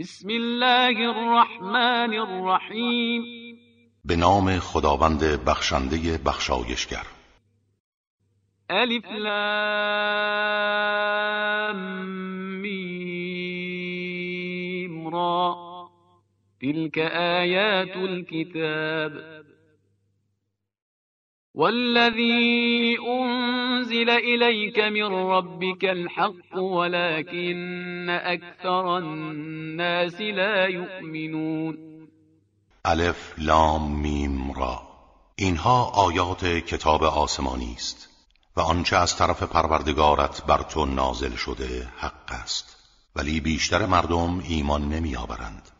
بسم الله الرحمن الرحیم به نام خداوند بخشنده بخشایشگر. الف لام میم را تلك آیات الكتاب والذي أنزل إليك من ربك الحق ولكن أكثر الناس لا يؤمنون. الف لام میم را. اینها آیات کتاب آسمانی است و آنچه از طرف پروردگارت بر تو نازل شده حق است. ولی بیشتر مردم ایمان نمیآورند.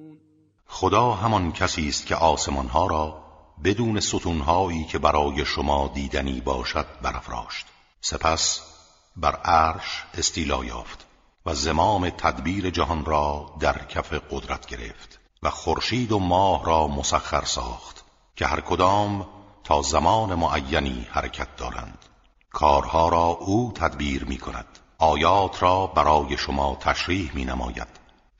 خدا همان کسی است که آسمان ها را بدون ستونهایی که برای شما دیدنی باشد برافراشت. سپس بر عرش استیلا یافت و زمام تدبیر جهان را در کف قدرت گرفت و خورشید و ماه را مسخر ساخت که هر کدام تا زمان معینی حرکت دارند. کارها را او تدبیر می کند آیات را برای شما تشریح می نماید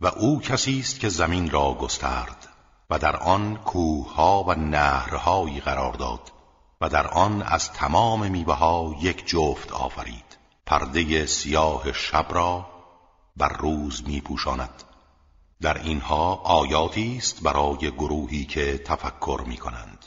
و او کسی است که زمین را گسترد و در آن کوهها و نهرهایی قرار داد و در آن از تمام میوه ها یک جفت آفرید. پرده سیاه شب را بر روز می پوشاند در اینها آیاتی است برای گروهی که تفکر می کنند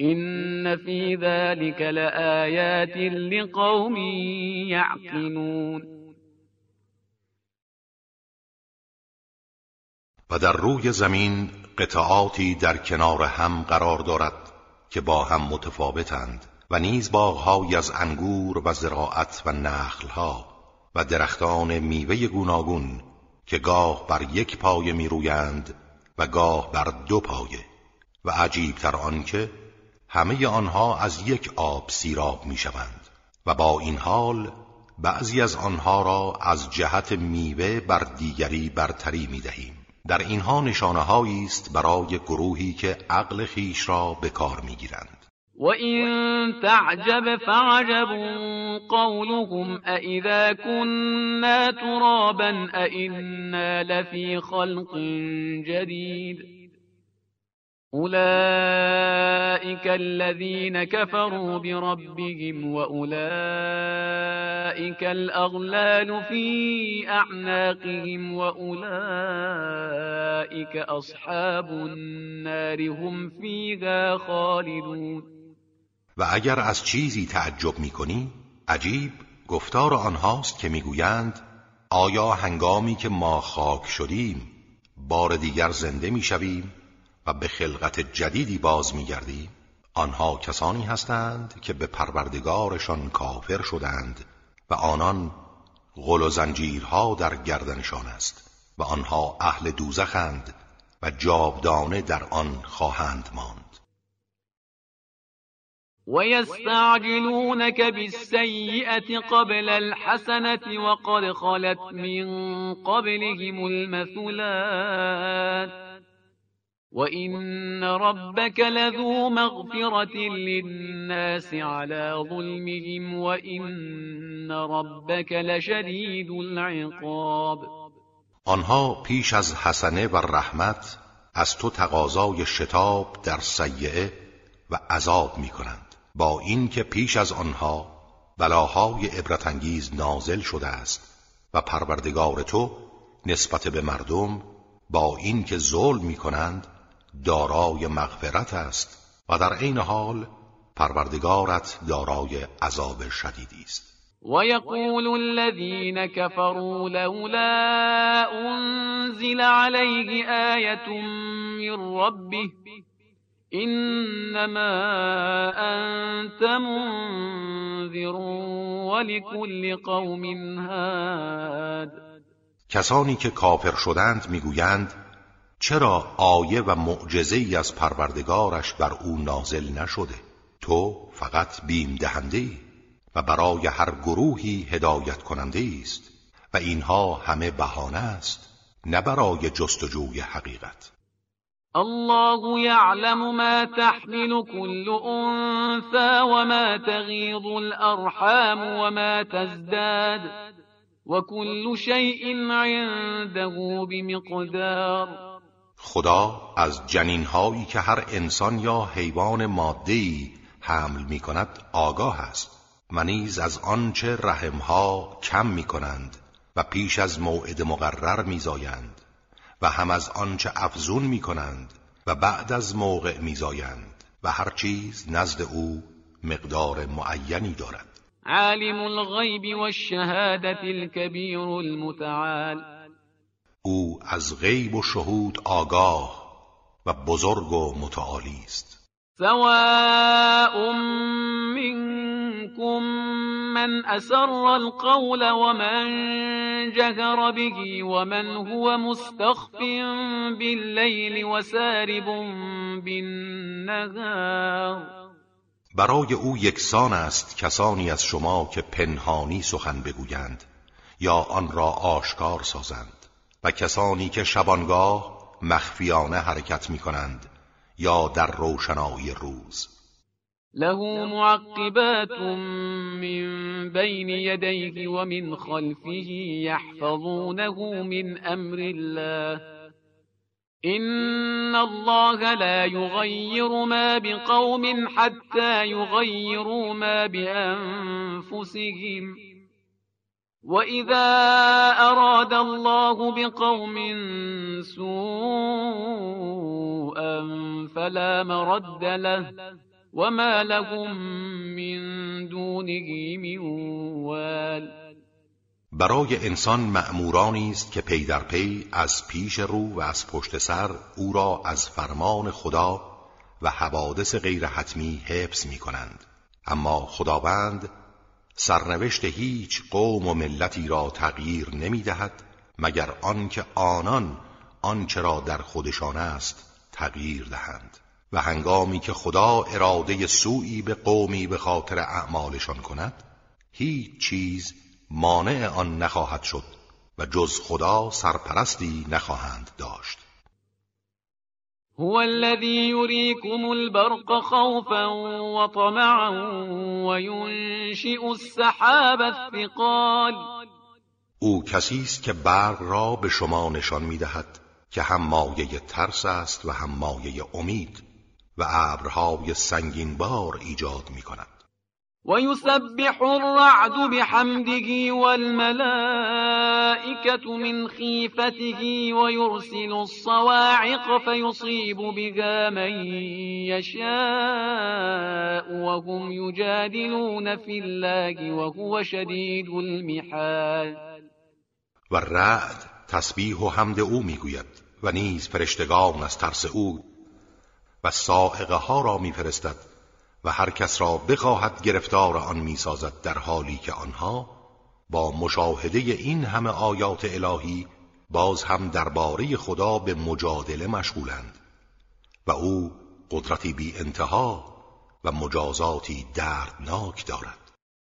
إن في ذلك لآيات لقوم يعقلون و در روی زمین قطعاتی در کنار هم قرار دارد که با هم متفاوتند و نیز باغهایی از انگور و زراعت و نخلها و درختان میوه گوناگون که گاه بر یک پایه می رویند و گاه بر دو پایه و عجیبتر آنکه همه آنها از یک آب سیراب می شوند و با این حال بعضی از آنها را از جهت میوه بر دیگری برتری می دهیم در اینها نشانه است برای گروهی که عقل خیش را به کار می گیرند و این تعجب فعجب قولهم اذا كنا ترابا ائنا لفی خلق جدید أولئك الذين كفروا بربهم وأولئك الأغلال في أعناقهم وأولئك أصحاب النار هم فيها خالدون و اگر از چیزی تعجب می‌کنی عجیب گفتار آنهاست که می‌گویند آیا هنگامی که ما خاک شدیم بار دیگر زنده می‌شویم و به خلقت جدیدی باز میگردی آنها کسانی هستند که به پروردگارشان کافر شدند و آنان غل و زنجیرها در گردنشان است و آنها اهل دوزخند و جاودانه در آن خواهند ماند. ويستعجلونك بالسيئة قبل الحسنة وقد خلت من قبلهم المثلات وإن ربك لذو مغفرة للناس على ظلمهم وإن ربك لشدید العقاب آنها پیش از حسنه و رحمت از تو تقاضای شتاب در سیعه و عذاب می کنند با اینکه پیش از آنها بلاهای عبرتانگیز نازل شده است و پروردگار تو نسبت به مردم با اینکه ظلم می کنند دارای مغفرت است و در عین حال پروردگارت دارای عذاب شدیدی است. ويقول الذين كفروا لولا أنزل عليه آية من ربه إنما أنت منذر ولكل قوم هاد. کسانی که کافر شدند می‌گویند چرا آیه و معجزه ای از پروردگارش بر او نازل نشده؟ تو فقط بیم دهنده ای و برای هر گروهی هدایت کننده است و اینها همه بهانه است نه برای جستجوی حقیقت. الله يعلم ما تحمل كل أنثى وما تغيض الأرحام وما تزداد وكل شيء عنده بمقدار. خدا از جنین هایی که هر انسان یا حیوان ماده‌ای حمل می کند آگاه است. و نیز از آنچه رحمها کم می کنند و پیش از موعد مقرر میزایند و هم از آنچه افزون می کنند و بعد از موقع میزایند و هر چیز نزد او مقدار معینی دارد. عالم الغیب والشهادة الكبیر المتعال. او از غیب و شهود آگاه و بزرگ و متعالی است. سواء منكم من اسر القول ومن جهر به ومن هو مستخف بالليل وسارب بالنهار. برای او یکسان است کسانی از شما که پنهانی سخن بگویند یا آن را آشکار سازند. و کسانی که شبانگاه مخفیانه حرکت می کنند یا در روشنایی روز. له معقبات من بین یدیه و من خلفه یحفظونه من امر الله. إن الله لا يغير ما بقوم حتى يغيروا ما بأنفسهم وإذا أراد الله بقوم سوءا فلا مرد له وما لهم من دونه من وال برای انسان مأمورانی است که پی در پی از پیش رو و از پشت سر او را از فرمان خدا و حوادث غیر حتمی حفظ می کنند اما خداوند سرنوشت هیچ قوم و ملتی را تغییر نمی دهد مگر آنکه آنان آنچه را در خودشان است تغییر دهند و هنگامی که خدا اراده سوئی به قومی به خاطر اعمالشان کند هیچ چیز مانع آن نخواهد شد و جز خدا سرپرستی نخواهند داشت. هو الذي يريكم البرق خوفا وطمعا وينشئ السحاب الثقال. او کسی است که برق را به شما نشان می‌دهد که هم مایه ترس است و هم مایه امید و ابرهای سنگین بار ایجاد می کند ويسبح الرعد بحمده والملائكة من خيفته ويرسل الصواعق فيصيب بها من يشاء وهم يجادلون في الله وهو شديد المحال و تسبیح و حمد او می‌گوید و نیز فرشتگان از ترس او و سائقه ها را میفرستد. و هر کس را بخواهد گرفتار آن می‌سازد در حالی که آنها با مشاهده این همه آیات الهی باز هم درباره خدا به مجادله مشغولند و او قدرتی بی انتها و مجازاتی دردناک دارد.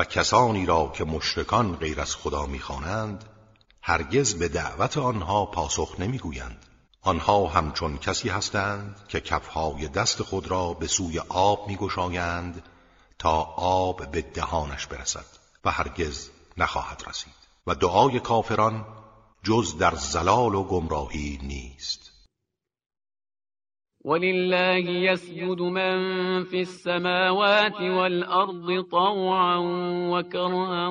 و کسانی را که مشرکان غیر از خدا می‌خوانند هرگز به دعوت آنها پاسخ نمی‌گویند. آنها همچون کسی هستند که کفهای دست خود را به سوی آب میگشایند تا آب به دهانش برسد و هرگز نخواهد رسید. و دعای کافران جز در زلال و گمراهی نیست. ولله يسجد من في السماوات والأرض طوعا وكرها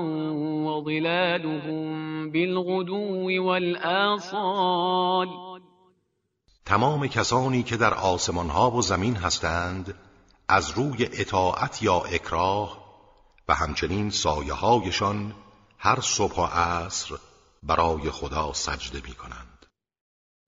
وظلالهم بالغدو والآصال. تمام کسانی که در آسمان ها و زمین هستند از روی اطاعت یا اکراه و همچنین سایه هایشان هر صبح و عصر برای خدا سجده می کنند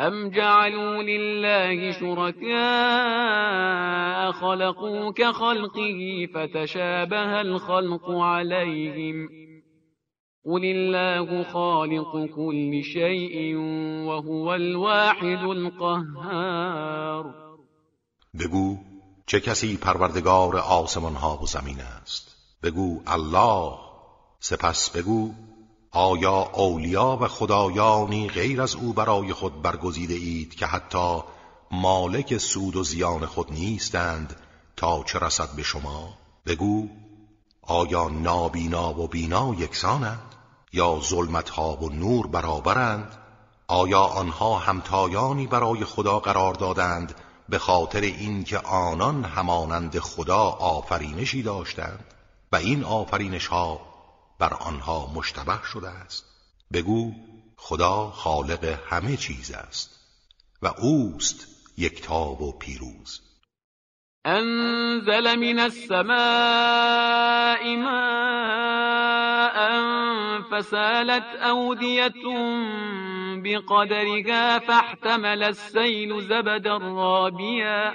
أم جعلوا لله شركاء خلقوا كخلقه فتشابه الخلق عليهم قل الله خالق كل شيء وهو الواحد القهار بگو چه کسی پروردگار آسمان ها و زمین است. بگو الله. سپس بگو آیا اولیا و خدایانی غیر از او برای خود برگزیده اید که حتی مالک سود و زیان خود نیستند تا چه رسد به شما؟ بگو آیا نابینا و بینا یکسانند یا ظلمت ها و نور برابرند؟ آیا آنها همتایانی برای خدا قرار دادند به خاطر اینکه آنان همانند خدا آفرینشی داشتند؟ و این آفرینش ها بر آنها مشتبه شده است. بگو خدا خالق همه چیز است و اوست یکتاب و پیروز. انزل من السماء ماء فسالت اودیت بقدرها فاحتمل السیل زبدا رابیا.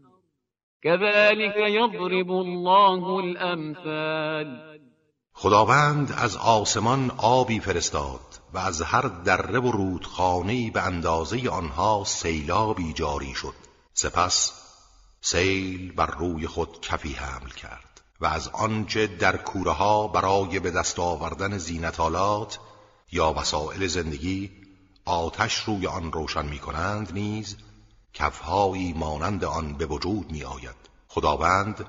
كذلك يضرب الله الامثال خداوند از آسمان آبی فرستاد و از هر دره و رودخانه‌ای به اندازه آنها سیلابی جاری شد. سپس سیل بر روی خود کفی حمل کرد و از آنچه در کوره ها برای به دست آوردن زینتالات یا وسایل زندگی آتش روی آن روشن می کنند نیز کفهایی مانند آن به وجود می آید خداوند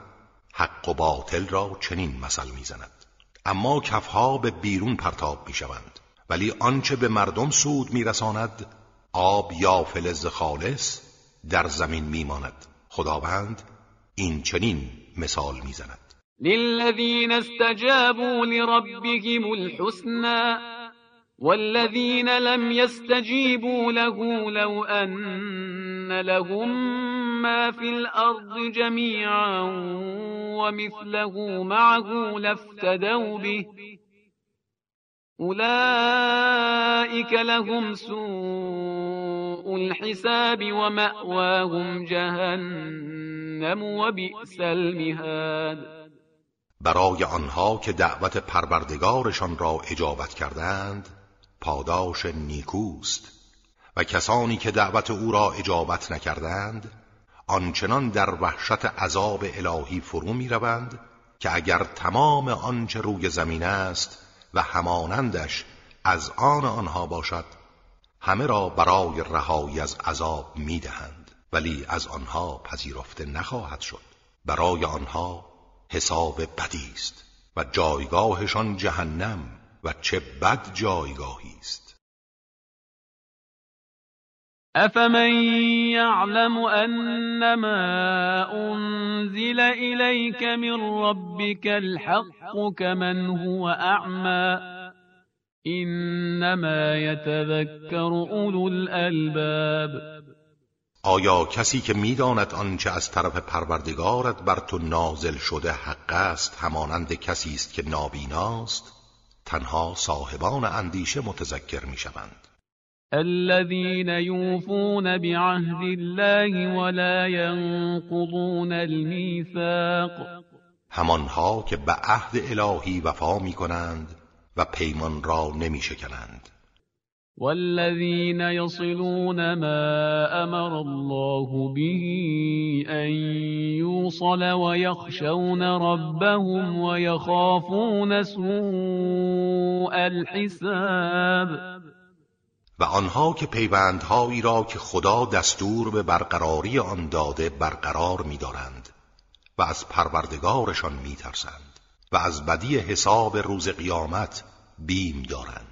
حق و باطل را چنین مثل می زند اما کفها به بیرون پرتاب می شوند ولی آنچه به مردم سود می رساند آب یا فلز خالص در زمین می ماند خداوند این چنین مثال می زند للذین استجابوا لربهم الحسنى والذين لم يستجيبوا له لو أن لهم ما في الأرض جميعا ومثله معه لافتدوا به. أولئك لهم سوء الحساب ومأواهم جهنم وبئس المهاد. برای آنها که دعوت پروردگارشان را اجابت کردند پاداش نیکوست. و کسانی که دعوت او را اجابت نکردند آنچنان در وحشت عذاب الهی فرو می روند که اگر تمام آنچه روی زمین است و همانندش از آن آنها باشد همه را برای رهایی از عذاب می‌دهند ولی از آنها پذیرفته نخواهد شد. برای آنها حساب بدی است و جایگاهشان جهنم و چه بد جایگاهی است. افمن یعلم انما انزل الیک من ربک الحق كمن هو اعمى انما يتذكر اولو الالباب آیا کسی که می‌داند آنچه از طرف پروردگارت بر تو نازل شده حق است همانند کسی است که نابیناست؟ تنها صاحبان اندیشه متذکر می‌شوند. الذين يوفون بعهد الله ولا ينقضون الميثاق. همانها که به عهد الهی وفا می کنند و پیمان را نمی شکنند والذين يصلون ما امر الله به ان يوصل ويخشون ربهم ويخافون سوء الحساب. و آنها که پیوندهایی را که خدا دستور به برقراری آن داده برقرار می‌دارند و از پروردگارشان میترسند و از بدی حساب روز قیامت بیم دارند.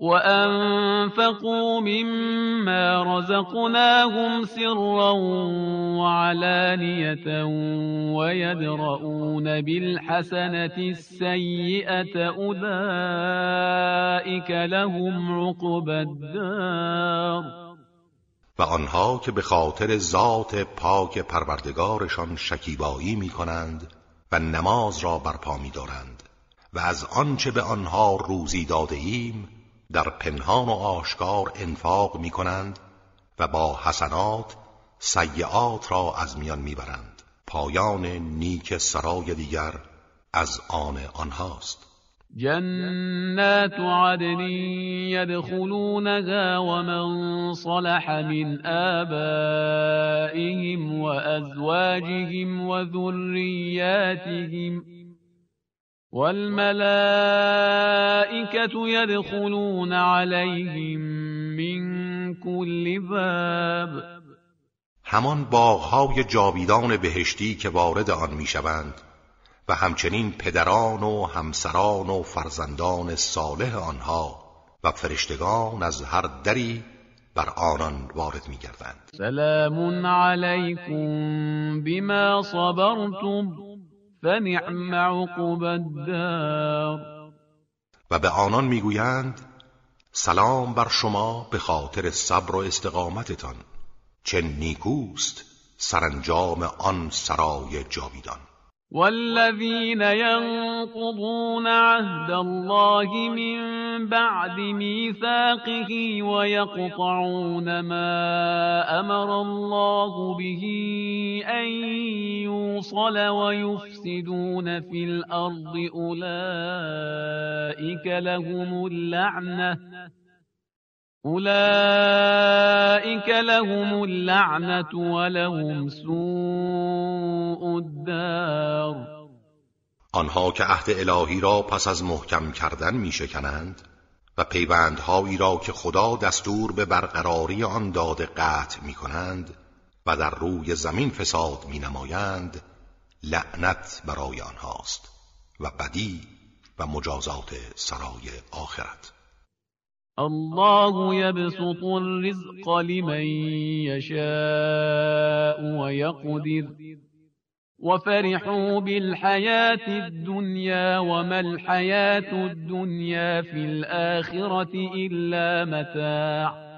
وأنفقوا مما رزقناهم سرا وعلانية ويدرؤون بالحسنة السيئة أولئك لهم عقبى الدار. و آنها که به خاطر ذات پاک پروردگارشان شکیبایی می کنند و نماز را برپا می دارند و از آنچه به آنها روزی داده ایم در پنهان و آشکار انفاق می کنند و با حسنات سیعات را از میان می‌برند. پایان نیک سرای دیگر از آن آنهاست. جنات عدن يدخلونها ومن صلح من آبائهم وأزواجهم وذرياتهم والملائكة يدخلون عليهم من كل باب. همان باغهای جاویدان بهشتی که وارد آن می‌شوند و همچنین پدران و همسران و فرزندان صالح آنها و فرشتگان از هر دری بر آنان وارد میگردند. سلام علیکم بما صبرتم. فنعم عقب الدار و به آنان می‌گویند سلام بر شما به خاطر صبر و استقامتتان چه نیکوست سرانجام آن سرای جاویدان. والذين ينقضون عهد الله من بعد ميثاقه ويقطعون ما أمر الله به أن يوصل ويفسدون في الأرض أولئك لهم اللعنة أولئك لهم اللعنة ولهم سوء الدار. آنها که عهد الهی را پس از محکم کردن می شکنند و پیوندهایی را که خدا دستور به برقراری آن داده قطع می کنند و در روی زمین فساد می نمایند لعنت برای آنهاست و بدی و مجازات سرای آخرت. الله يبسط الرزق لمن يشاء ويقدر. وفرحوا بالحياة الدنيا وما الحياة الدنيا في الآخرة إلا متاع.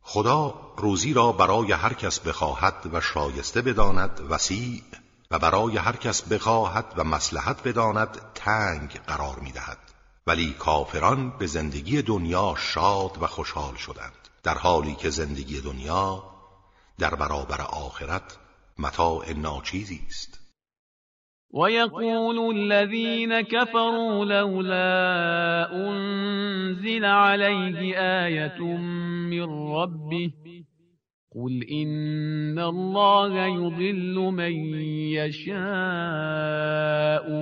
خدا روزی را برای هر کس بخواهد و شایسته بداند وسیع و برای هر کس بخواهد و مسلحت بداند تنگ قرار می دهد ولی کافران به زندگی دنیا شاد و خوشحال شدند. در حالی که زندگی دنیا در برابر آخرت متاع ناچیزی است. ويقول الذين كفروا لولا أنزل عليه آية من ربه قل إن الله يضل من يشاء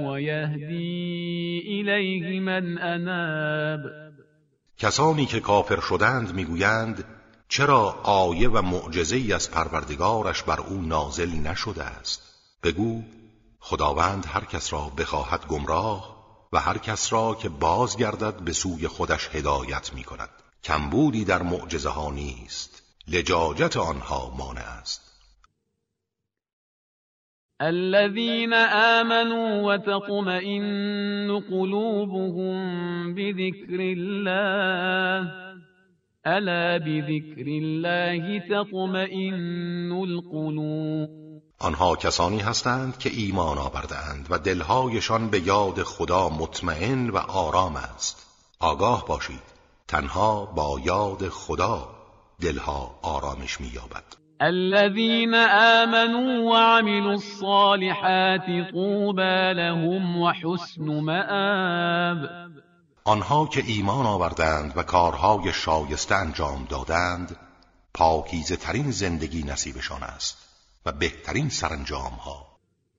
ويهدي إليه من أناب. کسانی که کافر شدند می‌گویند چرا آیه و معجزه از پروردگارش بر او نازل نشده است؟ بگو خداوند هر کس را بخواهد گمراه و هر کس را که بازگردد به سوی خودش هدایت می کند کمبودی در معجزه ها نیست. لجاجت آنها مانع است. الذين آمنوا وتطمئن قلوبهم بذكر الله ألا بذكر الله تطمئن القلوب؟ آنها کسانی هستند که ایمان آوردهاند و دلهایشان به یاد خدا مطمئن و آرام است. آگاه باشید تنها با یاد خدا. دلها آرامش مییابد. الذين آمنوا وعملوا الصالحات طوبى لهم وحسن مآب. آنها که ایمان آوردند و کارهای شایسته انجام دادند پاکیزه ترین زندگی نصیبشان است و بهترین سرانجام ها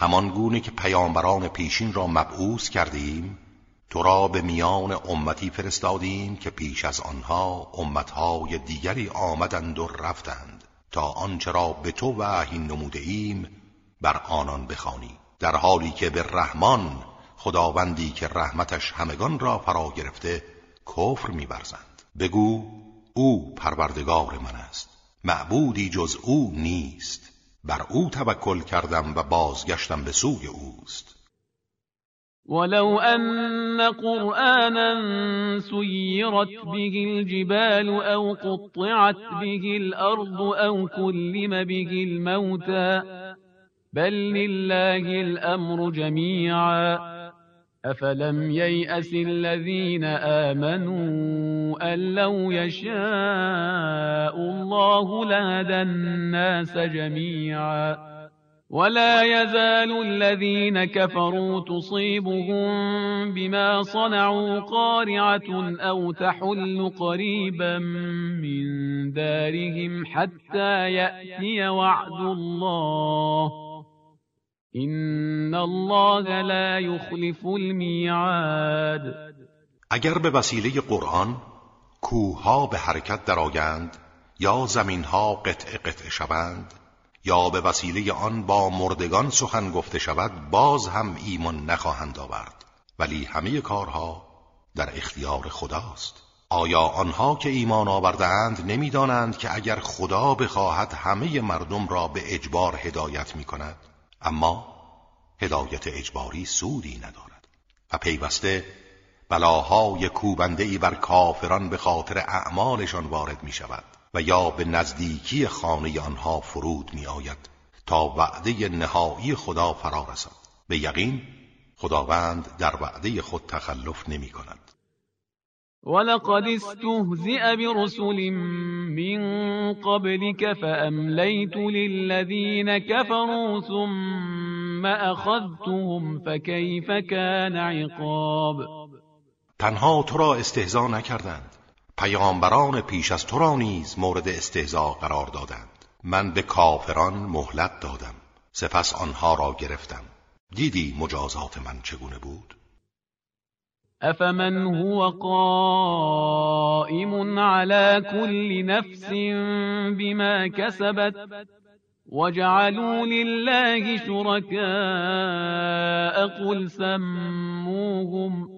همان گونه که پیامبران پیشین را مبعوث کردیم تو را به میان امتی فرستادیم که پیش از آنها امتهای دیگری آمدند و رفتند تا آنچه را به تو وحی نموده ایم بر آنان بخوانی. در حالی که به رحمان خداوندی که رحمتش همگان را فرا گرفته کفر میورزند. بگو او پروردگار من است. معبودی جز او نیست. بر او توکل کردم و بازگشتم به سوی اوست. ولو ان قرآنا سيرت به الجبال او قطعت به الارض او كلم به الموتى بل لله الامر جميعا أفلم ييأس الذين آمنوا؟ أن لو يشاء الله لهدى الناس جميعا ولا يزال الذين كفروا تصيبهم بما صنعوا قارعة أو تحل قريبا من دارهم حتى يأتي وعد الله این الله لا یخلف المیعاد اگر به وسیله قرآن کوهها به حرکت درآیند یا زمینها قطع قطع شوند یا به وسیله آن با مردگان سخن گفته شود باز هم ایمان نخواهند آورد. ولی همه کارها در اختیار خداست. آیا آنها که ایمان آوردهاند نمی‌دانند که اگر خدا بخواهد همه مردم را به اجبار هدایت می کند اما هدایت اجباری سودی ندارد. و پیوسته بلاهای کوبنده ای بر کافران به خاطر اعمالشان وارد می شود و یا به نزدیکی خانه آنها فرود می آید تا وعده نهایی خدا فرا رسد. به یقین خداوند در وعده خود تخلف نمی کند ولقد استهزئ برسل من قبلك فأمليت للذين كفروا ثم أخذتهم فكيف كان عقاب؟ تنها تو را استهزا نکردند. پیامبران پیش از تو را نیز مورد استهزا قرار دادند. من به کافران مهلت دادم. سپس آنها را گرفتم. دیدی مجازات من چگونه بود؟ أفمن هو قائم على كل نفس بما كسبت وجعلوا لله شركاء قل سموهم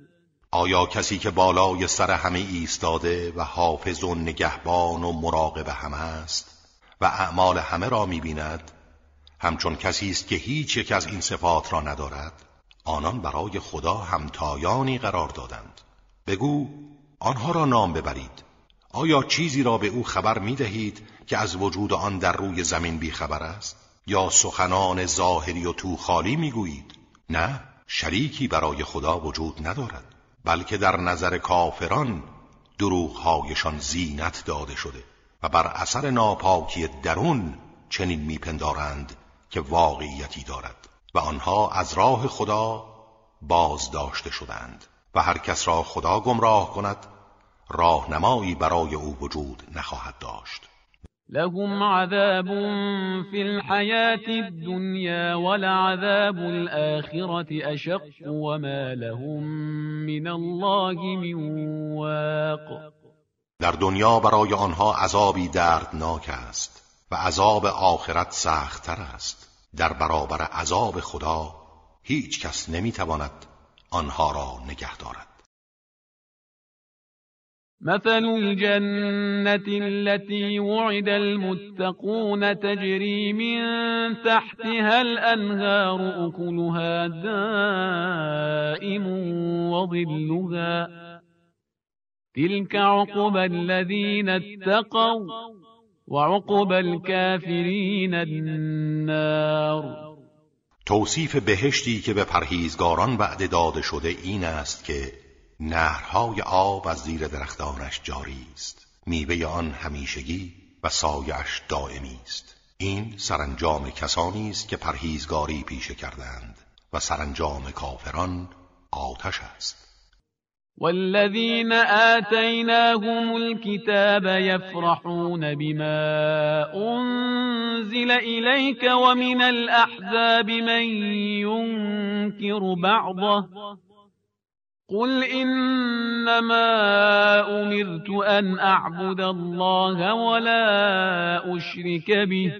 آیا کسی که بالای سر همه ایستاده و حافظ و نگهبان و مراقب همه است و اعمال همه را می‌بیند؟ همچون کسی است که هیچ یک از این صفات را ندارد. آنان برای خدا همتایانی قرار دادند. بگو آنها را نام ببرید. آیا چیزی را به او خبر می دهید که از وجود آن در روی زمین بیخبر است؟ یا سخنان ظاهری و تو خالی می نه شریکی برای خدا وجود ندارد. بلکه در نظر کافران دروغهایشان زینت داده شده و بر اثر ناپاکی درون چنین میپندارند که واقعیتی دارد و آنها از راه خدا بازداشته شدند و هر کس را خدا گمراه کند راهنمایی برای او وجود نخواهد داشت. لهم عذاب في الحياة الدنيا ولعذاب الآخرة أشق وما لهم من الله من واق در دنیا برای آنها عذابی دردناک است و عذاب آخرت سختتر است. در برابر عذاب خدا هیچ کس نمی‌تواند آنها را نگه دارد. مثل الجنة التي وعد المتقون تجري من تحتها الأنهار أكلها دائم وظلها تلك عقبى الذين اتقوا وعقبى الكافرين النار توصیف بهشتی که به پرهیزگاران وعده داده شده این است که نهرهای آب از زیر درختانش جاری است. میوه آن همیشگی و سایش دائمی است. این سرانجام کسانی است که پرهیزگاری پیشه کردند و سرانجام کافران آتش است. والذين آتيناهم الكتاب يفرحون بما أنزل إليك ومن الأحزاب من ينكر بعضه. قل إنما أمرت أن أعبد الله ولا أشرك به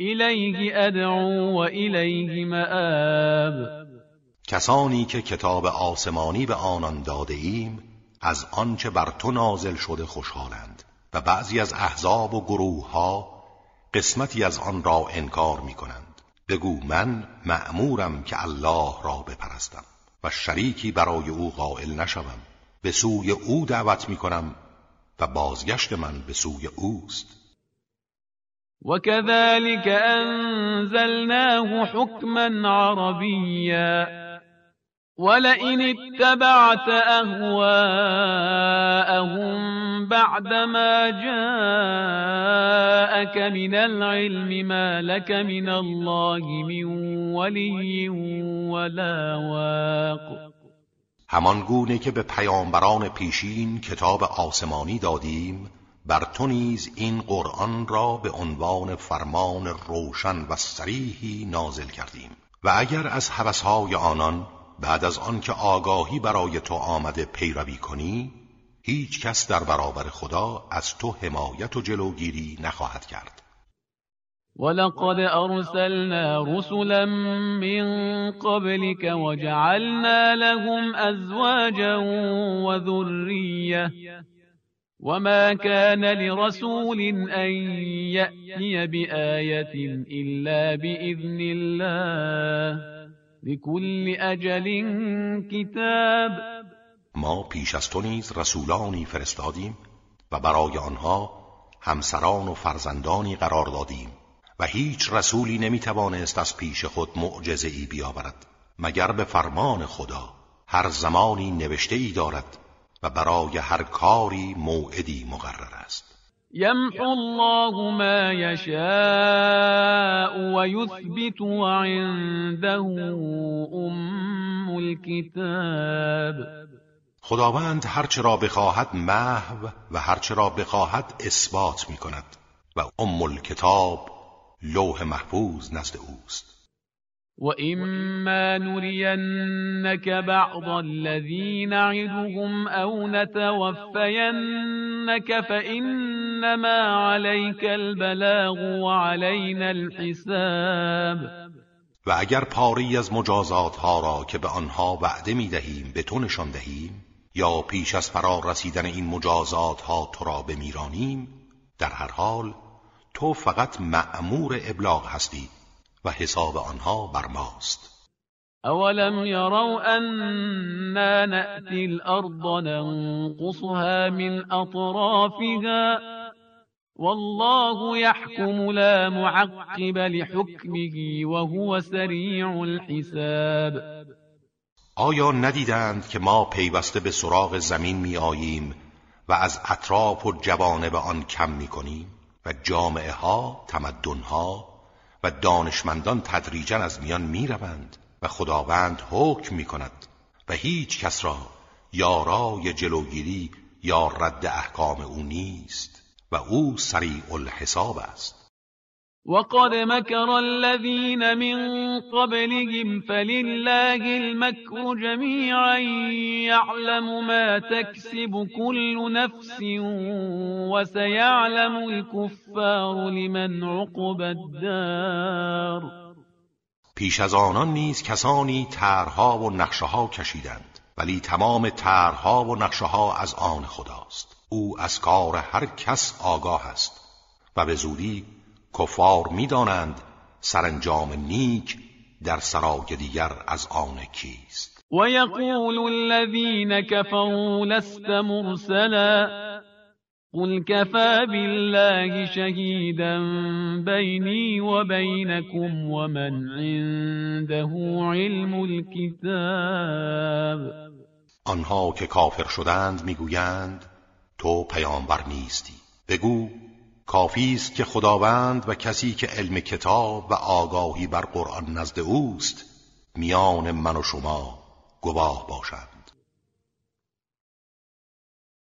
إليه أدعو وإليه مآب. کسانی که کتاب آسمانی به آنان داده ایم از آنچه بر تو نازل شده خوشحالند و بعضی از احزاب و گروه ها قسمتی از آن را انکار می کنند بگو من مأمورم که الله را بپرستم. و شریکی برای او قائل نشوم. به سوی او دعوت می کنم و بازگشت من به سوی اوست. وكذلك أنزلناه حكما عربيا. ولئن اتبعت أهواءهم بعدما جاءك من العلم ما لك من الله من ولي ولا واق. همان گونه که به پیامبران پیشین کتاب آسمانی دادیم بر تو نیز این قرآن را به عنوان فرمان روشن و سریحی نازل کردیم. و اگر از حوثهای آنان بعد از آنکه آگاهی برای تو آمده پیروی کنی هیچ کس در برابر خدا از تو حمایت و جلوگیری نخواهد کرد. ولقد ارسلنا رسلا من قبلك وجعلنا لهم ازواجا وذريه وما كان لرسول ان ياتي بايه الا باذن الله. لكل اجل کتاب ما پیش از تو نیز رسولانی فرستادیم و برای آنها همسران و فرزندانی قرار دادیم و هیچ رسولی نمی‌توانست از پیش خود معجزه ای بیاورد مگر به فرمان خدا. هر زمانی نوشته ای دارد و برای هر کاری موعدی مقرر است. يمحو الله ما يشاء ويثبت وعنده أم الكتاب. خداوند هرچه را بخواهد محو و هرچه را بخواهد اثبات می کند و ام الکتاب لوح محفوظ نزد اوست. وإما نرينك بعض الذي نعدهم أو نتوفينك فإنما عليك البلاغ وعلينا الحساب و اگر پاری از مجازات ها را که به آنها وعده می دهیم به تو نشان دهیم یا پیش از فرار رسیدن این مجازات ها تو را بمیرانیم در هر حال تو فقط مأمور ابلاغ هستی. و حساب آنها بر ماست. اولم يروا أنا نأتي الأرض ننقصها من أطرافها والله يحكم لا معقب لحكمه وهو سريع الحساب آیا ندیدند که ما پیوسته به سراغ زمین می آییم و از اطراف و جوانب آن کم می کنیم و جامعه ها، تمدن ها و دانشمندان تدریجا از میان می روند و خداوند حکم می کند و هیچ کس را یارای جلوگیری یا رد احکام او نیست و او سریع الحساب است. وقد مكر الذين من قبلهم فلله المكر جميعا يعلم ما تكسب كل نفس وسيعلم الكفار لمن عقب الدار پیش از آنان نیز کسانی طرحها و نقشه ها کشیدند ولی تمام طرحها و نقشه ها از آن خداست. او از کار هر کس آگاه است و به زودی کفار می‌دانند سرانجام نیک در سرای دیگر از آن کیست. و یقول الذین كفروا لست مرسلا قل كفى بالله شهيدا بيني وبينكم ومن عنده علم الكتاب آنها که کافر شدند می‌گویند تو پیامبر نیستی. بگو کافی است که خداوند و کسی که علم کتاب و آگاهی بر قرآن نزد اوست میان من و شما گواه باشند